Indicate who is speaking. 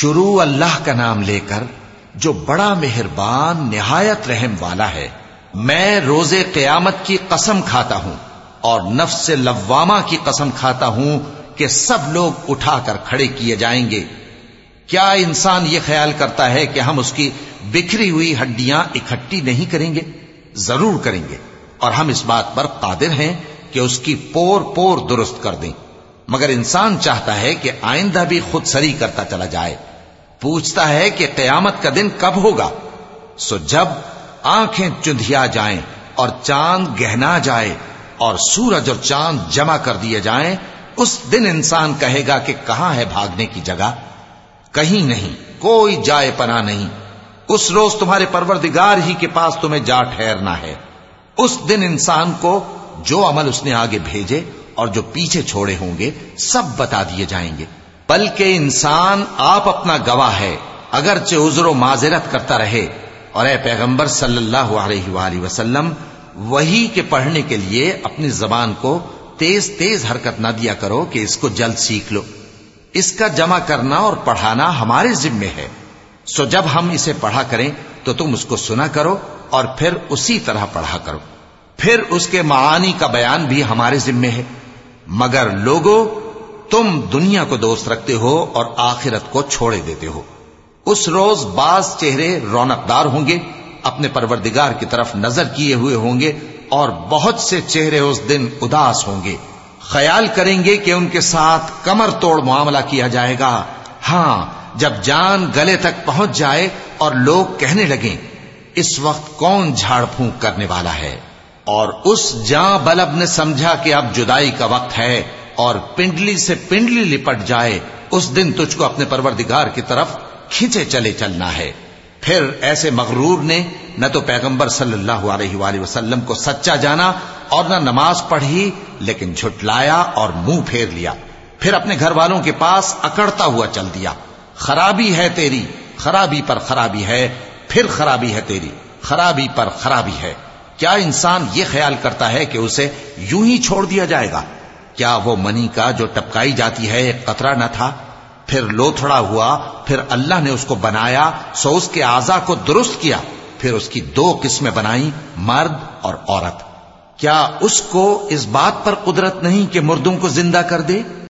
Speaker 1: شروع اللہ کا نام لے کر جو بڑا مہربان نہایت رحم والا ہے، میں روز قیامت کی قسم کھاتا ہوں اور نفس لوامہ کی قسم کھاتا ہوں کہ سب لوگ اٹھا کر کھڑے کیے جائیں گے۔ کیا انسان یہ خیال کرتا ہے کہ ہم اس کی بکھری ہوئی ہڈیاں اکٹھی نہیں کریں گے؟ ضرور کریں گے۔ اور ہم اس بات پر قادر ہیں کہ اس کی پور پور درست کر دیں۔ مگر انسان چاہتا ہے کہ آئندہ بھی خود سری کرتا چلا جائے۔ پوچھتا ہے کہ قیامت کا دن کب ہوگا، سو جب آنکھیں چندھیا جائیں اور چاند گہنا جائے اور سورج اور چاند جمع کر دیے جائیں، اس دن انسان کہے گا کہ کہاں ہے بھاگنے کی جگہ؟ کہیں نہیں، کوئی جائے پنا نہیں۔ اس روز تمہارے پروردگار ہی کے پاس تمہیں جا ٹھہرنا ہے۔ اس دن انسان کو جو عمل اس نے آگے بھیجے اور جو پیچھے چھوڑے ہوں گے، سب بتا دیے جائیں گے۔ بلکہ انسان آپ اپنا گواہ ہے، اگرچہ عذر و معذرت کرتا رہے۔ اور اے پیغمبر صلی اللہ علیہ وآلہ وسلم، وہی کے پڑھنے کے لیے اپنی زبان کو تیز تیز حرکت نہ دیا کرو کہ اس کو جلد سیکھ لو۔ اس کا جمع کرنا اور پڑھانا ہمارے ذمے ہے۔ سو جب ہم اسے پڑھا کریں تو تم اس کو سنا کرو اور پھر اسی طرح پڑھا کرو۔ پھر اس کے معانی کا بیان بھی ہمارے ذمے ہے۔ مگر لوگوں تم دنیا کو دوست رکھتے ہو اور آخرت کو چھوڑے دیتے ہو۔ اس روز بعض چہرے رونق دار ہوں گے، اپنے پروردگار کی طرف نظر کیے ہوئے ہوں گے اور بہت سے چہرے اس دن اداس ہوں گے۔ خیال کریں گے کہ ان کے ساتھ کمر توڑ معاملہ کیا جائے گا۔ ہاں جب جان گلے تک پہنچ جائے اور لوگ کہنے لگیں، اس وقت کون جھاڑ پھونک کرنے والا ہے؟ اور اس جاں بلب نے سمجھا کہ اب جدائی کا وقت ہے اور پنڈلی سے پنڈلی لپٹ جائے، اس دن تجھ کو اپنے پروردگار کی طرف کھینچے چلے چلنا ہے۔ پھر ایسے مغرور نے نہ تو پیغمبر صلی اللہ علیہ وآلہ وسلم کو سچا جانا اور نہ نماز پڑھی، لیکن جھٹلایا اور منہ پھیر لیا۔ پھر اپنے گھر والوں کے پاس اکڑتا ہوا چل دیا۔ خرابی ہے تیری، خرابی پر خرابی ہے، پھر خرابی ہے تیری، خرابی پر خرابی ہے۔ کیا انسان یہ خیال کرتا ہے کہ اسے یوں ہی چھوڑ دیا جائے گا؟ کیا وہ منی کا جو ٹپکائی جاتی ہے ایک قطرہ نہ تھا؟ پھر لوتھڑا ہوا، پھر اللہ نے اس کو بنایا، سو اس کے آزا کو درست کیا، پھر اس کی دو قسمیں بنائی، مرد اور عورت۔ کیا اس کو اس بات پر قدرت نہیں کہ مردوں کو زندہ کر دے؟